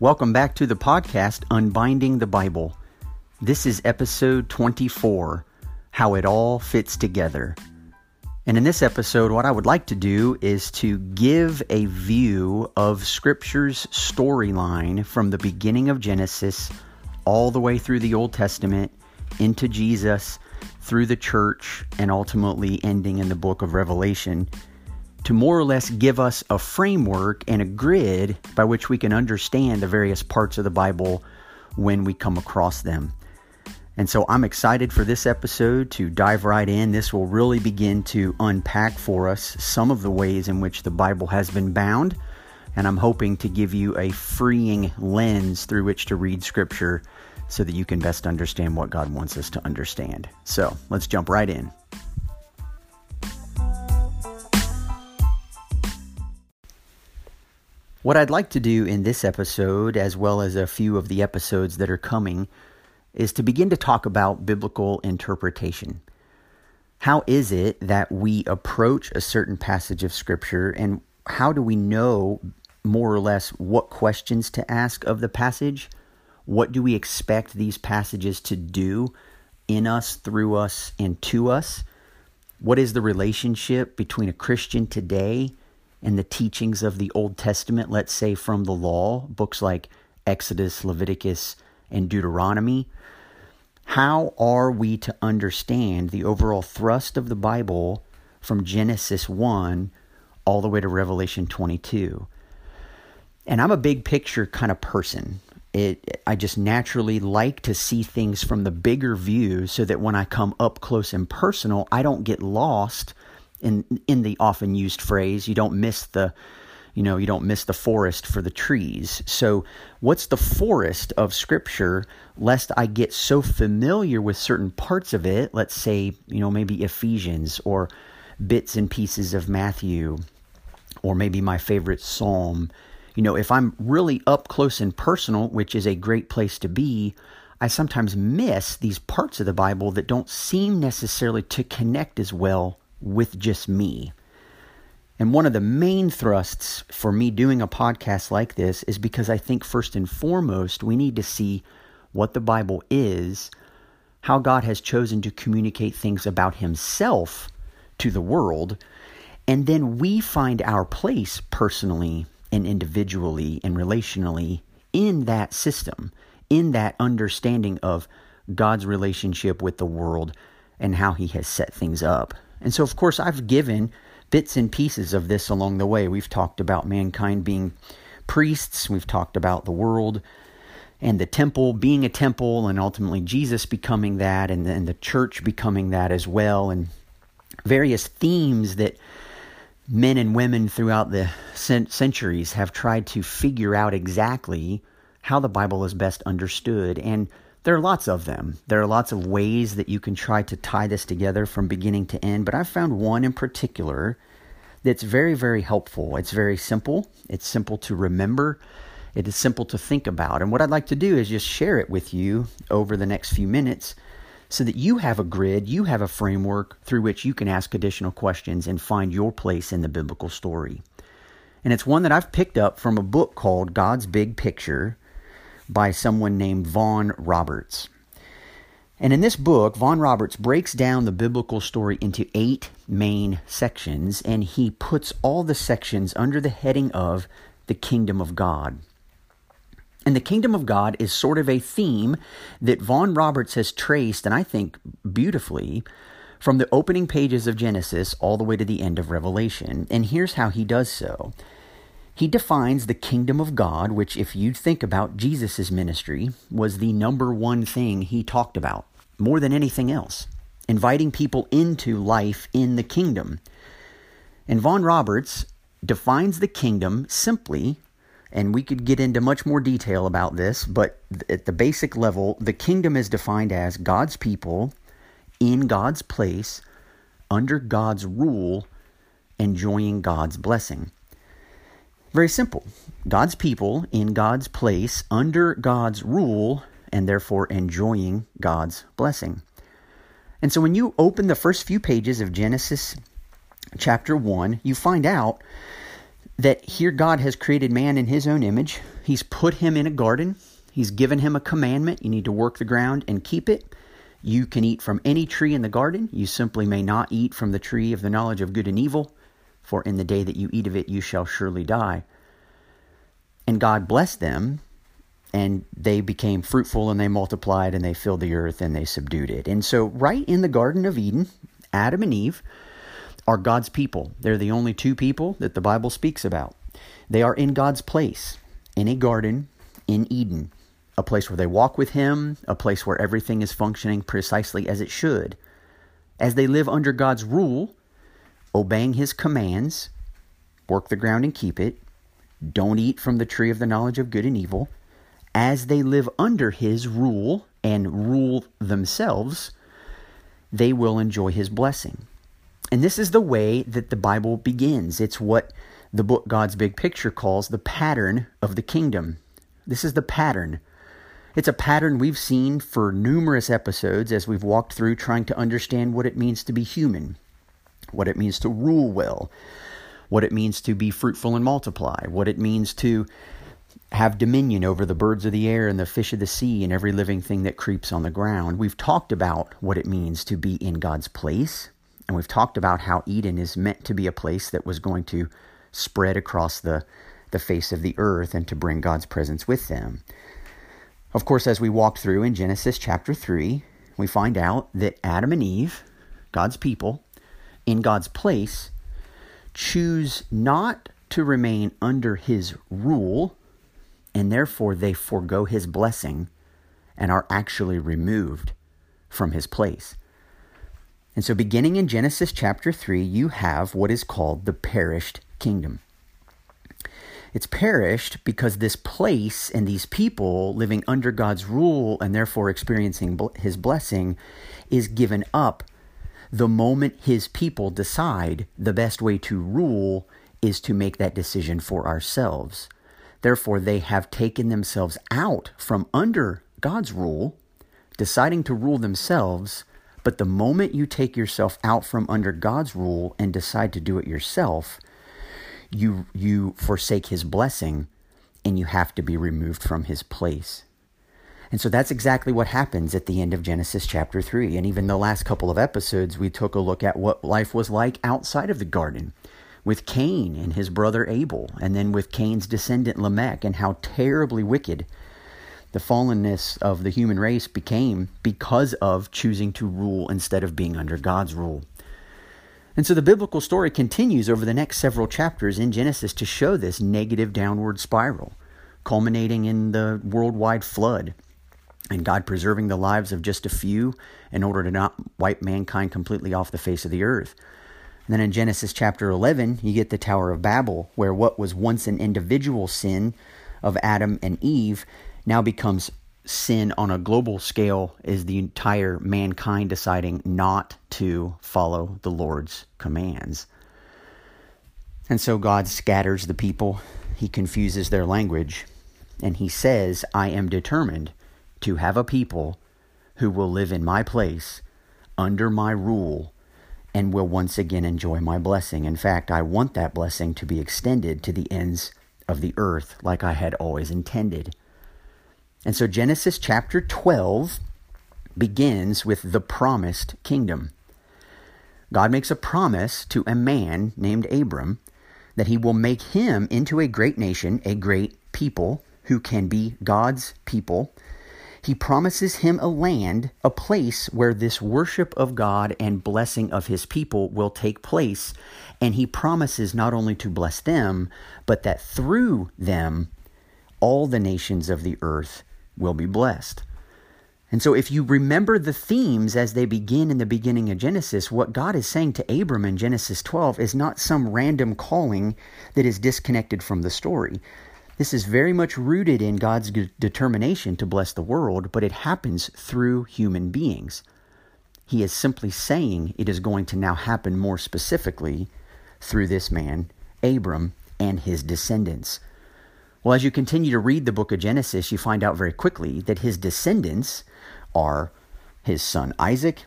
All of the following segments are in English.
Welcome back to the podcast, Unbinding the Bible. This is episode 24 How It All Fits Together. And in this episode, what I would like to do is to give a view of Scripture's storyline from the beginning of Genesis all the way through the Old Testament into Jesus, through the church, and ultimately ending in the book of Revelation to more or less give us a framework and a grid by which we can understand the various parts of the Bible when we come across them. And so I'm excited for this episode to dive right in. This will really begin to unpack for us some of the ways in which the Bible has been bound. And I'm hoping to give you a freeing lens through which to read Scripture so that you can best understand what God wants us to understand. So let's jump right in. What I'd like to do in this episode, as well as a few of the episodes that are coming, is to begin to talk about biblical interpretation. How is it that we approach a certain passage of Scripture, and how do we know more or less what questions to ask of the passage? What do we expect these passages to do in us, through us, and to us? What is the relationship between a Christian today and the teachings of the Old Testament, let's say from the law, books like Exodus, Leviticus, and Deuteronomy, how are we to understand the overall thrust of the Bible from Genesis 1 all the way to Revelation 22? And I'm a big picture kind of person. It, I just naturally like to see things from the bigger view so that when I come up close and personal, I don't get lost in in the often used phrase you don't miss the you know you don't miss the forest for the trees. So what's the forest of scripture lest i get so familiar with certain parts of it let's say you know maybe ephesians or bits and pieces of matthew or maybe my favorite psalm. You know if i'm really up close and personal which is a great place to be I sometimes miss these parts of the Bible that don't seem necessarily to connect as well with just me. And one of the main thrusts for me doing a podcast like this is because I think, first and foremost, we need to see what the Bible is, how God has chosen to communicate things about Himself to the world, and then we find our place personally and individually and relationally in that system, in that understanding of God's relationship with the world and how He has set things up. And so, of course, I've given bits and pieces of this along the way. We've talked about mankind being priests, we've talked about the world and the temple being a temple, and ultimately Jesus becoming that, and then the church becoming that as well, and various themes that men and women throughout the centuries have tried to figure out exactly how the Bible is best understood. And there are lots of them. There are lots of ways that you can try to tie this together from beginning to end, but I've found one in particular that's very, very helpful. It's very simple, it's simple to remember, it is simple to think about. And what I'd like to do is just share it with you over the next few minutes so that you have a grid, you have a framework through which you can ask additional questions and find your place in the biblical story. And it's one that I've picked up from a book called God's Big Picture by someone named Vaughan Roberts. And in this book, Vaughan Roberts breaks down the biblical story into eight main sections, and he puts all the sections under the heading of the kingdom of God. And the kingdom of God is sort of a theme that Vaughan Roberts has traced, and I think beautifully, from the opening pages of Genesis all the way to the end of Revelation. And here's how he does so. He defines the kingdom of God, which, if you think about Jesus' ministry, was the number one thing he talked about more than anything else, inviting people into life in the kingdom. And Vaughan Roberts defines the kingdom simply, and we could get into much more detail about this, but at the basic level, the kingdom is defined as God's people in God's place, under God's rule, enjoying God's blessing. Very simple. God's people in God's place, under God's rule, and therefore enjoying God's blessing. And so when you open the first few pages of Genesis chapter 1, you find out that here God has created man in his own image. He's put him in a garden. He's given him a commandment. You need to work the ground and keep it. You can eat from any tree in the garden. You simply may not eat from the tree of the knowledge of good and evil, for in the day that you eat of it, you shall surely die. And God blessed them, and they became fruitful, and they multiplied, and they filled the earth, and they subdued it. And so, right in the Garden of Eden, Adam and Eve are God's people. They're the only two people that the Bible speaks about. They are in God's place, in a garden in Eden, a place where they walk with Him, a place where everything is functioning precisely as it should. As they live under God's rule, obeying His commands, work the ground and keep it, don't eat from the tree of the knowledge of good and evil, as they live under His rule and rule themselves, they will enjoy His blessing. And this is the way that the Bible begins. It's what the book God's Big Picture calls the pattern of the kingdom. This is the pattern. It's a pattern we've seen for numerous episodes as we've walked through trying to understand what it means to be human, what it means to rule well, what it means to be fruitful and multiply, what it means to have dominion over the birds of the air and the fish of the sea and every living thing that creeps on the ground. We've talked about what it means to be in God's place, and we've talked about how Eden is meant to be a place that was going to spread across the, the face of the earth and to bring God's presence with them. Of course, as we walk through in Genesis chapter 3, we find out that Adam and Eve, God's people, in God's place, choose not to remain under his rule, and therefore they forego his blessing and are actually removed from his place. And so, beginning in Genesis chapter 3, you have what is called the perished kingdom. It's perished because this place and these people living under God's rule and therefore experiencing his blessing is given up the moment his people decide the best way to rule is to make that decision for ourselves. Therefore, they have taken themselves out from under God's rule, deciding to rule themselves but the moment you take yourself out from under God's rule and decide to do it yourself, you you forsake his blessing and you have to be removed from his place. And so that's exactly what happens at the end of Genesis chapter 3. And even the last couple of episodes, we took a look at what life was like outside of the garden with Cain and his brother Abel, and then with Cain's descendant Lamech, and how terribly wicked the fallenness of the human race became because of choosing to rule instead of being under God's rule. And so the biblical story continues over the next several chapters in Genesis to show this negative downward spiral, culminating in the worldwide flood and God preserving the lives of just a few in order to not wipe mankind completely off the face of the earth. And then in Genesis chapter 11, you get the Tower of Babel, where what was once an individual sin of Adam and Eve now becomes sin on a global scale is the entire mankind deciding not to follow the Lord's commands. And so God scatters the people, He confuses their language, and He says, I am determined to have a people who will live in my place, under my rule, and will once again enjoy my blessing. In fact, I want that blessing to be extended to the ends of the earth like I had always intended. And so Genesis chapter 12 begins with the promised kingdom. God makes a promise to a man named Abram that he will make him into a great nation, a great people who can be God's people. He promises him a land, a place where this worship of God and blessing of his people will take place. And he promises not only to bless them, but that through them, all the nations of the earth will be blessed. And so, if you remember the themes as they begin in the beginning of Genesis, what God is saying to Abram in Genesis 12 is not some random calling that is disconnected from the story. This is very much rooted in God's determination to bless the world, but it happens through human beings. He is simply saying it is going to now happen more specifically through this man, Abram, and his descendants. Well, as you continue to read the book of Genesis, you find out very quickly that his descendants are his son Isaac,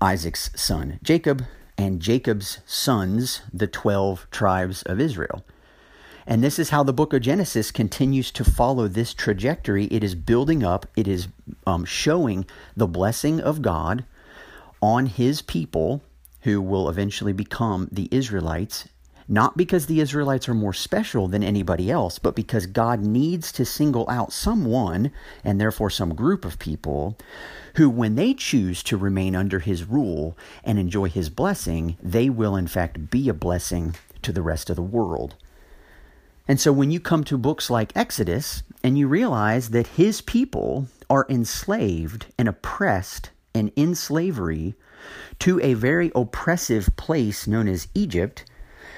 Isaac's son Jacob, and Jacob's sons, the 12 tribes of Israel. And this is how the book of Genesis continues to follow this trajectory. It is building up, it is um, showing the blessing of God on his people who will eventually become the Israelites. Not because the Israelites are more special than anybody else, but because God needs to single out someone, and therefore some group of people, who, when they choose to remain under his rule and enjoy his blessing, they will in fact be a blessing to the rest of the world. And so when you come to books like Exodus and you realize that his people are enslaved and oppressed and in slavery to a very oppressive place known as Egypt,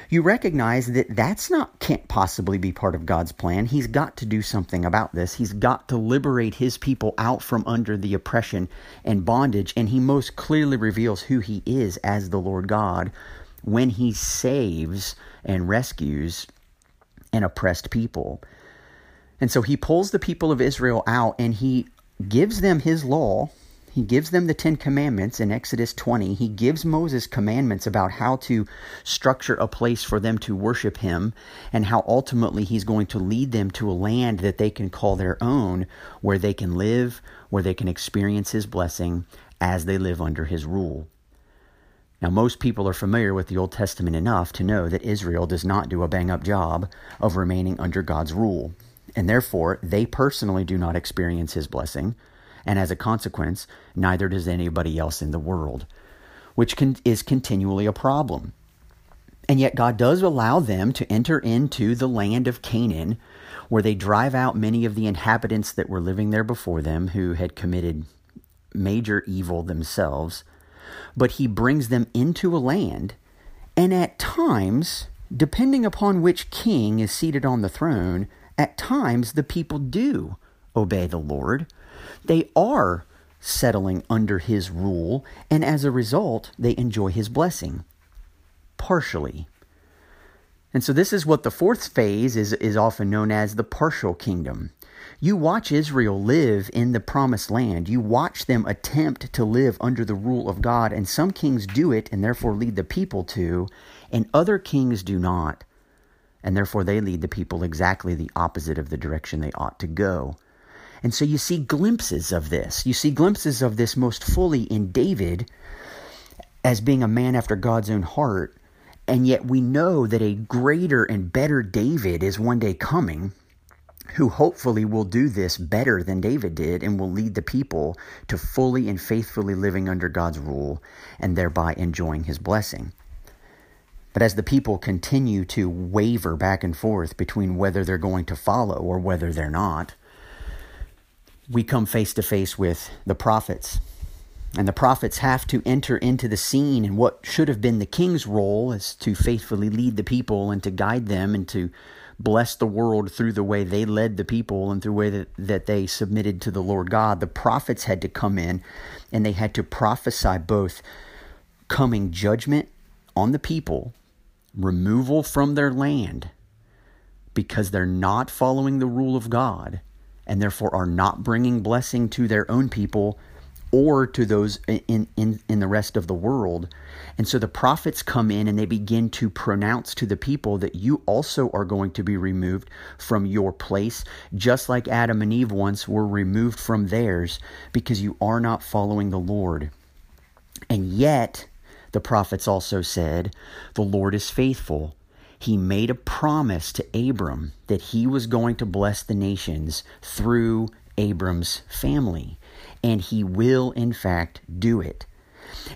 you recognize that that's not can't possibly be part of God's plan. He's got to do something about this. He's got to liberate his people out from under the oppression and bondage, and he most clearly reveals who he is as the Lord God when he saves and rescues an oppressed people. And so he pulls the people of Israel out and he gives them his law. He gives them the Ten Commandments in Exodus 20. He gives Moses commandments about how to structure a place for them to worship him and how ultimately he's going to lead them to a land that they can call their own, where they can live, where they can experience his blessing as they live under his rule. Now, most people are familiar with the Old Testament enough to know that Israel does not do a bang up job of remaining under God's rule, and therefore they personally do not experience His blessing, and as a consequence, neither does anybody else in the world, which can, is continually a problem. And yet, God does allow them to enter into the land of Canaan, where they drive out many of the inhabitants that were living there before them who had committed major evil themselves but he brings them into a land, and at times, depending upon which king is seated on the throne, at times the people do obey the Lord. They are settling under his rule, and as a result, they enjoy his blessing. Partially. And so, this is what the fourth phase is, is often known as the partial kingdom. You watch Israel live in the promised land. You watch them attempt to live under the rule of God, and some kings do it and therefore lead the people to, and other kings do not, and therefore they lead the people exactly the opposite of the direction they ought to go. And so you see glimpses of this. You see glimpses of this most fully in David as being a man after God's own heart. And yet we know that a greater and better David is one day coming who hopefully will do this better than David did and will lead the people to fully and faithfully living under God's rule and thereby enjoying his blessing. But as the people continue to waver back and forth between whether they're going to follow or whether they're not, we come face to face with the prophets. And the prophets have to enter into the scene, and what should have been the king's role is to faithfully lead the people and to guide them and to blessed the world through the way they led the people and through the way that, that they submitted to the Lord God, the prophets had to come in and they had to prophesy both coming judgment on the people, removal from their land because they're not following the rule of God and therefore are not bringing blessing to their own people or to those in, in, in the rest of the world. And so the prophets come in and they begin to pronounce to the people that you also are going to be removed from your place, just like Adam and Eve once were removed from theirs because you are not following the Lord. And yet, the prophets also said, The Lord is faithful. He made a promise to Abram that he was going to bless the nations through Abram's family and he will, in fact, do it.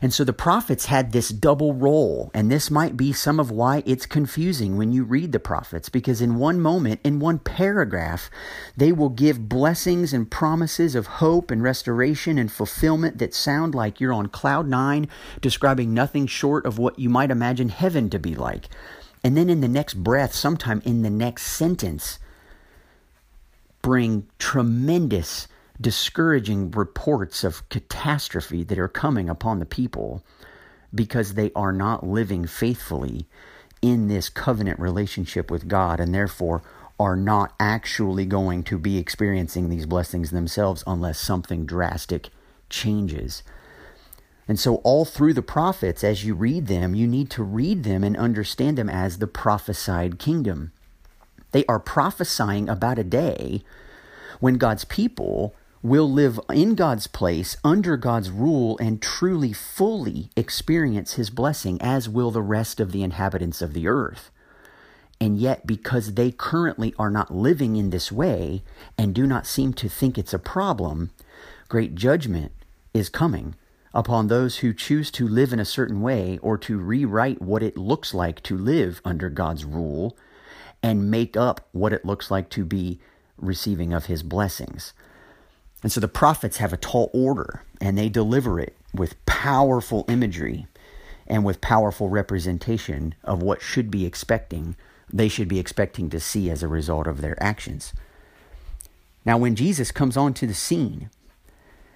And so the prophets had this double role, and this might be some of why it's confusing when you read the prophets, because in one moment, in one paragraph, they will give blessings and promises of hope and restoration and fulfillment that sound like you're on cloud nine, describing nothing short of what you might imagine heaven to be like. And then in the next breath, sometime in the next sentence, bring tremendous discouraging reports of catastrophe that are coming upon the people because they are not living faithfully in this covenant relationship with God and therefore are not actually going to be experiencing these blessings themselves unless something drastic changes. And so, all through the prophets, as you read them, you need to read them and understand them as the prophesied kingdom. They are prophesying about a day when God's people will live in God's place, under God's rule, and truly, fully experience His blessing, as will the rest of the inhabitants of the earth. And yet, because they currently are not living in this way and do not seem to think it's a problem, great judgment is coming upon those who choose to live in a certain way or to rewrite what it looks like to live under God's rule and make up what it looks like to be receiving of his blessings. And so the prophets have a tall order and they deliver it with powerful imagery and with powerful representation of what should be expecting they should be expecting to see as a result of their actions. Now when Jesus comes onto the scene,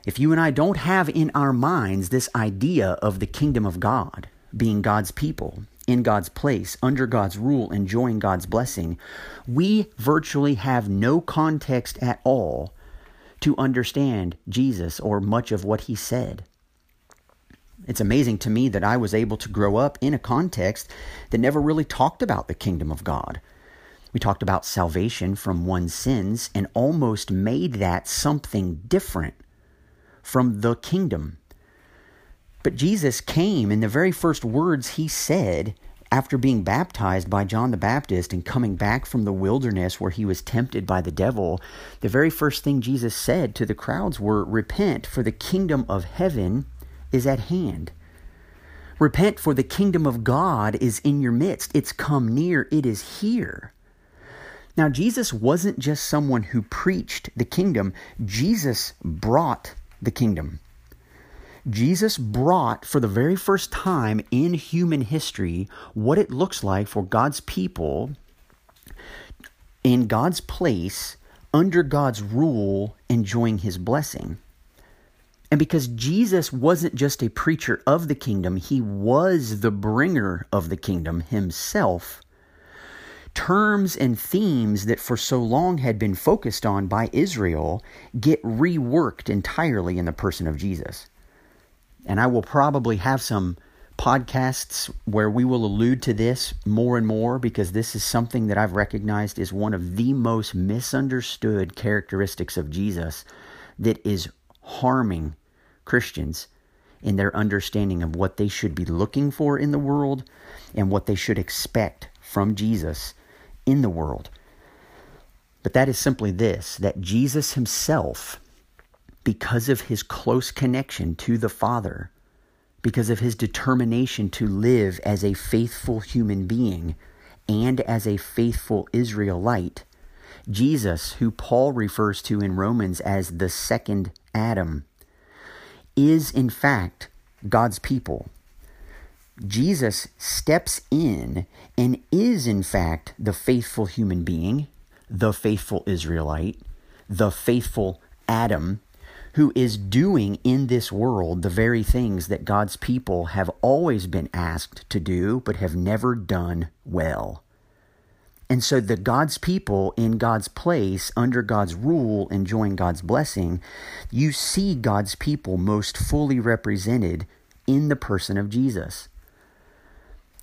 if you and I don't have in our minds this idea of the kingdom of God, being God's people, in God's place, under God's rule, enjoying God's blessing, we virtually have no context at all to understand Jesus or much of what he said. It's amazing to me that I was able to grow up in a context that never really talked about the kingdom of God. We talked about salvation from one's sins and almost made that something different from the kingdom. But Jesus came, and the very first words he said after being baptized by John the Baptist and coming back from the wilderness where he was tempted by the devil, the very first thing Jesus said to the crowds were, Repent, for the kingdom of heaven is at hand. Repent, for the kingdom of God is in your midst. It's come near, it is here. Now, Jesus wasn't just someone who preached the kingdom, Jesus brought the kingdom. Jesus brought for the very first time in human history what it looks like for God's people in God's place, under God's rule, enjoying his blessing. And because Jesus wasn't just a preacher of the kingdom, he was the bringer of the kingdom himself terms and themes that for so long had been focused on by Israel get reworked entirely in the person of Jesus. And I will probably have some podcasts where we will allude to this more and more because this is something that I've recognized is one of the most misunderstood characteristics of Jesus that is harming Christians in their understanding of what they should be looking for in the world and what they should expect from Jesus in the world. But that is simply this that Jesus himself, because of his close connection to the Father, because of his determination to live as a faithful human being and as a faithful Israelite, Jesus, who Paul refers to in Romans as the second Adam, is in fact God's people. Jesus steps in and is, in fact, the faithful human being, the faithful Israelite, the faithful Adam, who is doing in this world the very things that God's people have always been asked to do, but have never done well. And so, the God's people in God's place, under God's rule, enjoying God's blessing, you see God's people most fully represented in the person of Jesus.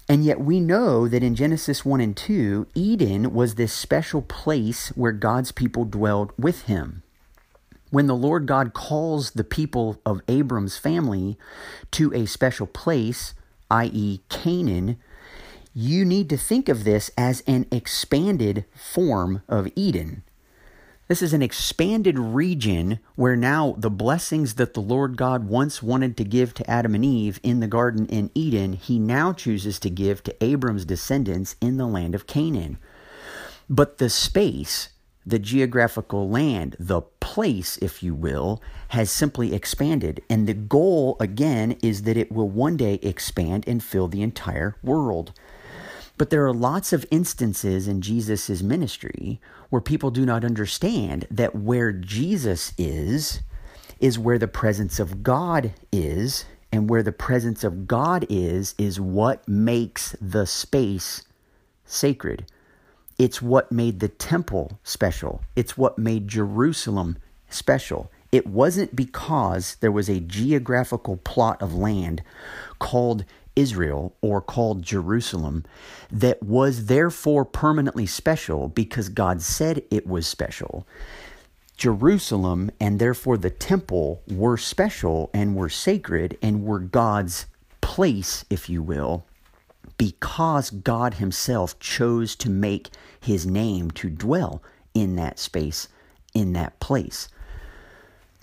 And yet we know that in Genesis 1 and 2, Eden was this special place where God's people dwelled with him. When the Lord God calls the people of Abram's family to a special place, i.e., Canaan, you need to think of this as an expanded form of Eden. This is an expanded region where now the blessings that the Lord God once wanted to give to Adam and Eve in the garden in Eden, he now chooses to give to Abram's descendants in the land of Canaan. But the space, the geographical land, the place, if you will, has simply expanded. And the goal, again, is that it will one day expand and fill the entire world. But there are lots of instances in Jesus' ministry where people do not understand that where Jesus is, is where the presence of God is, and where the presence of God is, is what makes the space sacred. It's what made the temple special. It's what made Jerusalem special. It wasn't because there was a geographical plot of land called Israel, or called Jerusalem, that was therefore permanently special because God said it was special. Jerusalem and therefore the temple were special and were sacred and were God's place, if you will, because God Himself chose to make His name to dwell in that space, in that place.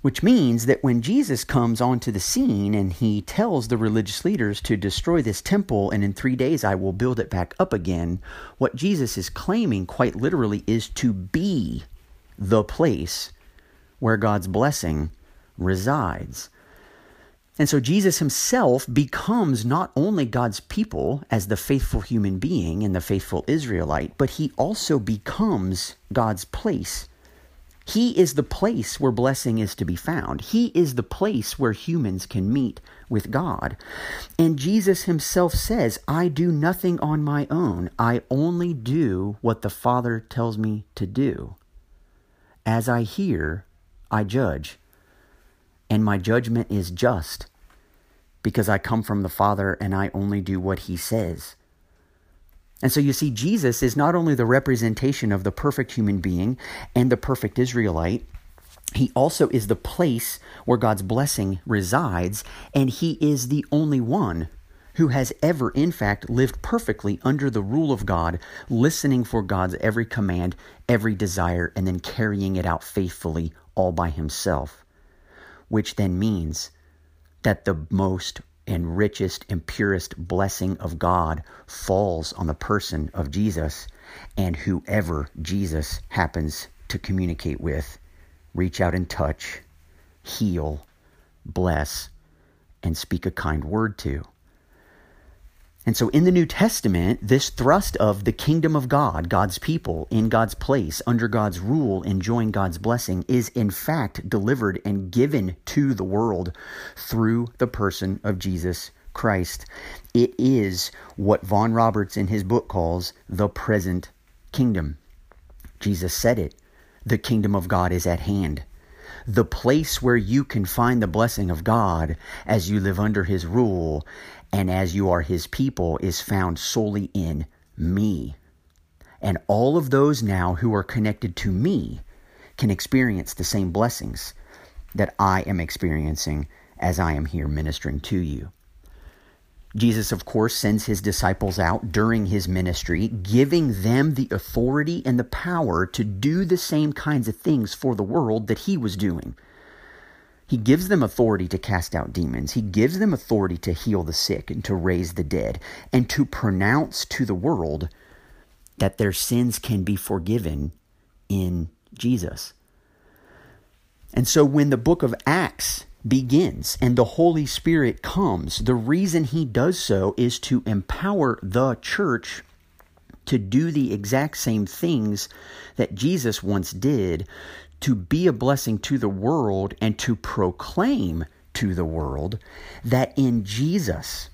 Which means that when Jesus comes onto the scene and he tells the religious leaders to destroy this temple and in three days I will build it back up again, what Jesus is claiming quite literally is to be the place where God's blessing resides. And so Jesus himself becomes not only God's people as the faithful human being and the faithful Israelite, but he also becomes God's place he is the place where blessing is to be found. He is the place where humans can meet with God. And Jesus himself says, I do nothing on my own. I only do what the Father tells me to do. As I hear, I judge. And my judgment is just because I come from the Father and I only do what he says. And so you see, Jesus is not only the representation of the perfect human being and the perfect Israelite, he also is the place where God's blessing resides, and he is the only one who has ever, in fact, lived perfectly under the rule of God, listening for God's every command, every desire, and then carrying it out faithfully all by himself. Which then means that the most and richest and purest blessing of God falls on the person of Jesus and whoever Jesus happens to communicate with, reach out and touch, heal, bless, and speak a kind word to. And so in the New Testament, this thrust of the kingdom of God, God's people, in God's place, under God's rule, enjoying God's blessing, is in fact delivered and given to the world through the person of Jesus Christ. It is what Vaughan Roberts in his book calls the present kingdom. Jesus said it. The kingdom of God is at hand. The place where you can find the blessing of God as you live under his rule and as you are his people is found solely in me. And all of those now who are connected to me can experience the same blessings that I am experiencing as I am here ministering to you. Jesus, of course, sends his disciples out during his ministry, giving them the authority and the power to do the same kinds of things for the world that he was doing. He gives them authority to cast out demons. He gives them authority to heal the sick and to raise the dead and to pronounce to the world that their sins can be forgiven in Jesus. And so when the book of Acts begins and the Holy Spirit comes, the reason he does so is to empower the church to do the exact same things that Jesus once did to be a blessing to the world and to proclaim to the world that in Jesus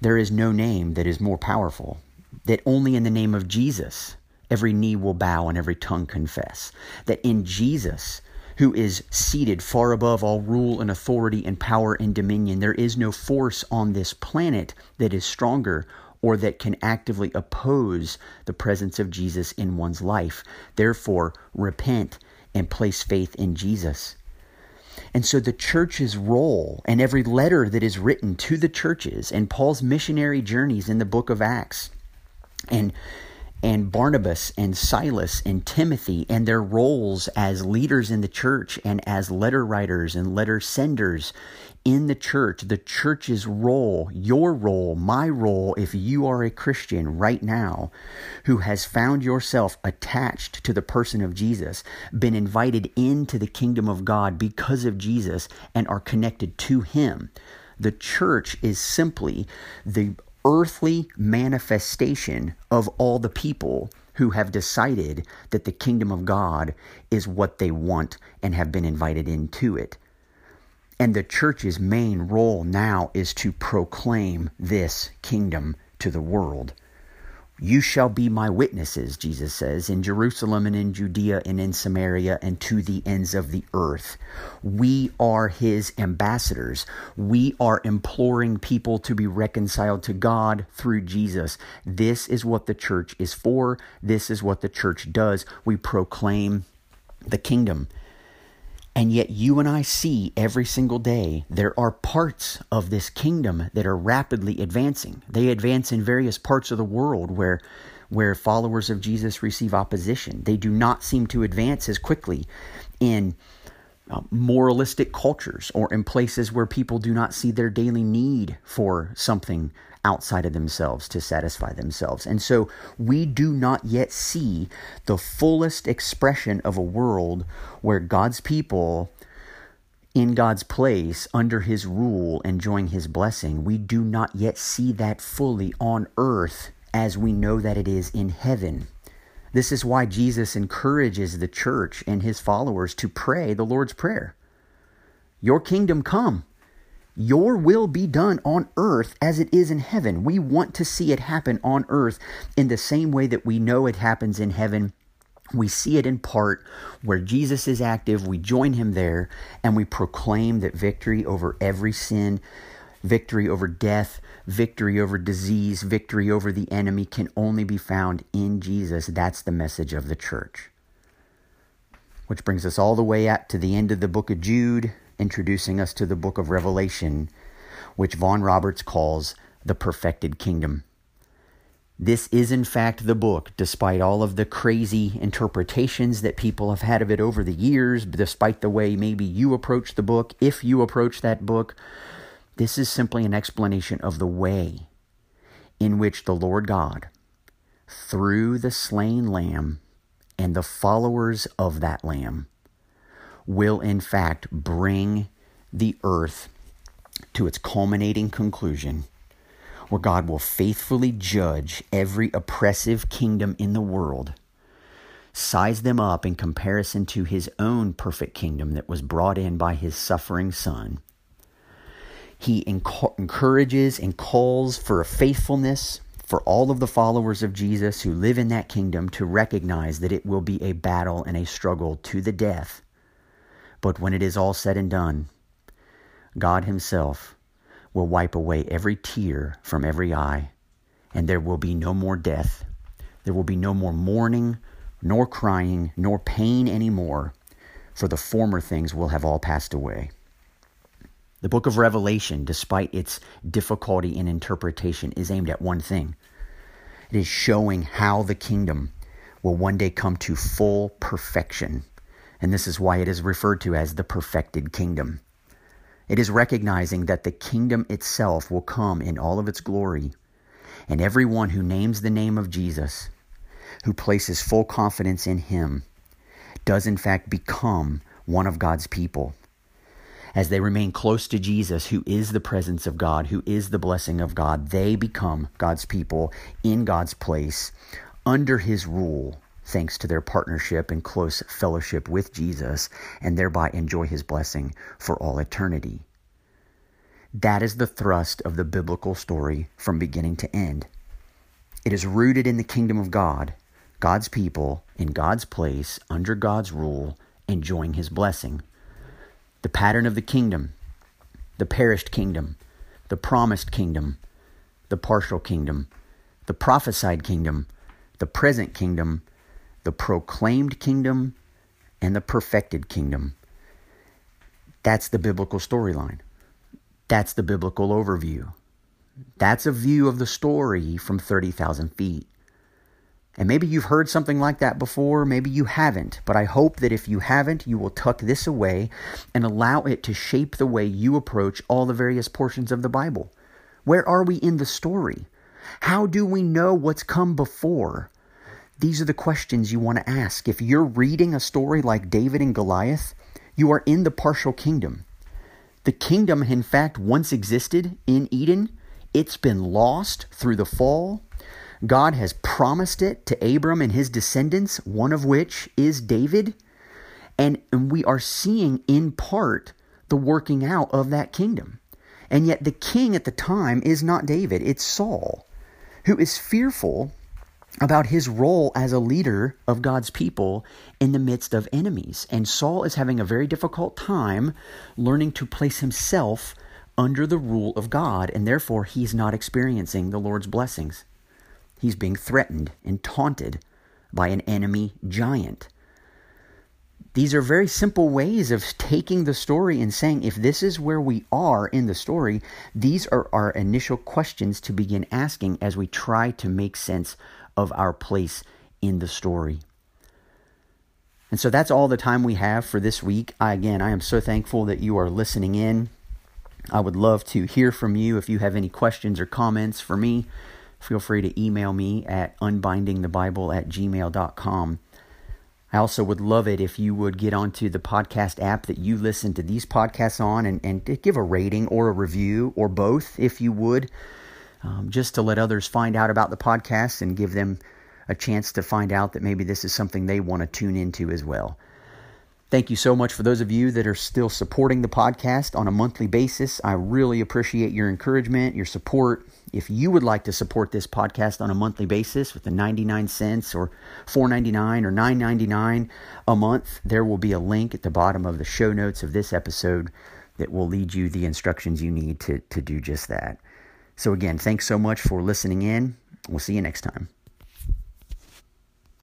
there is no name that is more powerful, that only in the name of Jesus every knee will bow and every tongue confess, that in Jesus who is seated far above all rule and authority and power and dominion. There is no force on this planet that is stronger or that can actively oppose the presence of Jesus in one's life. Therefore, repent and place faith in Jesus. And so the church's role and every letter that is written to the churches and Paul's missionary journeys in the book of Acts and and Barnabas and Silas and Timothy and their roles as leaders in the church and as letter writers and letter senders in the church, the church's role, your role, my role, if you are a Christian right now who has found yourself attached to the person of Jesus, been invited into the kingdom of God because of Jesus, and are connected to Him. The church is simply the earthly manifestation of all the people who have decided that the kingdom of God is what they want and have been invited into it. And the church's main role now is to proclaim this kingdom to the world. You shall be my witnesses, Jesus says, in Jerusalem and in Judea and in Samaria and to the ends of the earth. We are his ambassadors. We are imploring people to be reconciled to God through Jesus. This is what the church is for. This is what the church does. We proclaim the kingdom. And yet, you and I see every single day there are parts of this kingdom that are rapidly advancing. They advance in various parts of the world where, where followers of Jesus receive opposition. They do not seem to advance as quickly in uh, moralistic cultures or in places where people do not see their daily need for something outside of themselves to satisfy themselves. And so we do not yet see the fullest expression of a world where God's people in God's place, under His rule, enjoying His blessing, we do not yet see that fully on earth as we know that it is in heaven. This is why Jesus encourages the church and His followers to pray the Lord's Prayer Your kingdom come. Your will be done on earth as it is in heaven. We want to see it happen on earth in the same way that we know it happens in heaven. We see it in part where Jesus is active, we join him there, and we proclaim that victory over every sin, victory over death, victory over disease, victory over the enemy can only be found in Jesus. That's the message of the church. Which brings us all the way up to the end of the book of Jude introducing us to the book of Revelation, which Vaughan Roberts calls the perfected kingdom. This is, in fact, the book, despite all of the crazy interpretations that people have had of it over the years, despite the way maybe you approach the book, if you approach that book. This is simply an explanation of the way in which the Lord God, through the slain lamb and the followers of that lamb, will in fact bring the earth to its culminating conclusion, where God will faithfully judge every oppressive kingdom in the world, size them up in comparison to his own perfect kingdom that was brought in by his suffering Son. He encourages and calls for a faithfulness for all of the followers of Jesus who live in that kingdom to recognize that it will be a battle and a struggle to the death but when it is all said and done, God Himself will wipe away every tear from every eye, and there will be no more death. There will be no more mourning, nor crying, nor pain anymore, for the former things will have all passed away. The book of Revelation, despite its difficulty in interpretation, is aimed at one thing it is showing how the kingdom will one day come to full perfection and this is why it is referred to as the perfected kingdom. It is recognizing that the kingdom itself will come in all of its glory, and everyone who names the name of Jesus, who places full confidence in him, does in fact become one of God's people. As they remain close to Jesus, who is the presence of God, who is the blessing of God, they become God's people in God's place under his rule thanks to their partnership and close fellowship with Jesus, and thereby enjoy his blessing for all eternity. That is the thrust of the biblical story from beginning to end. It is rooted in the kingdom of God, God's people, in God's place, under God's rule, enjoying his blessing. The pattern of the kingdom, the perished kingdom, the promised kingdom, the partial kingdom, the prophesied kingdom, the present kingdom, the proclaimed kingdom and the perfected kingdom. That's the biblical storyline. That's the biblical overview. That's a view of the story from 30,000 feet. And maybe you've heard something like that before, maybe you haven't, but I hope that if you haven't, you will tuck this away and allow it to shape the way you approach all the various portions of the Bible. Where are we in the story? How do we know what's come before? These are the questions you want to ask. If you're reading a story like David and Goliath, you are in the partial kingdom. The kingdom, in fact, once existed in Eden. It's been lost through the fall. God has promised it to Abram and his descendants, one of which is David. And, and we are seeing in part the working out of that kingdom. And yet, the king at the time is not David, it's Saul, who is fearful about his role as a leader of God's people in the midst of enemies. And Saul is having a very difficult time learning to place himself under the rule of God, and therefore he's not experiencing the Lord's blessings. He's being threatened and taunted by an enemy giant. These are very simple ways of taking the story and saying, if this is where we are in the story, these are our initial questions to begin asking as we try to make sense of our place in the story. And so that's all the time we have for this week. I, again, I am so thankful that you are listening in. I would love to hear from you. If you have any questions or comments for me, feel free to email me at unbindingthebible at gmail.com. I also would love it if you would get onto the podcast app that you listen to these podcasts on and, and give a rating or a review or both, if you would um, just to let others find out about the podcast and give them a chance to find out that maybe this is something they want to tune into as well. Thank you so much for those of you that are still supporting the podcast on a monthly basis. I really appreciate your encouragement, your support. If you would like to support this podcast on a monthly basis with the 99 cents or 4.99 or 9.99 a month, there will be a link at the bottom of the show notes of this episode that will lead you the instructions you need to, to do just that. So, again, thanks so much for listening in. We'll see you next time.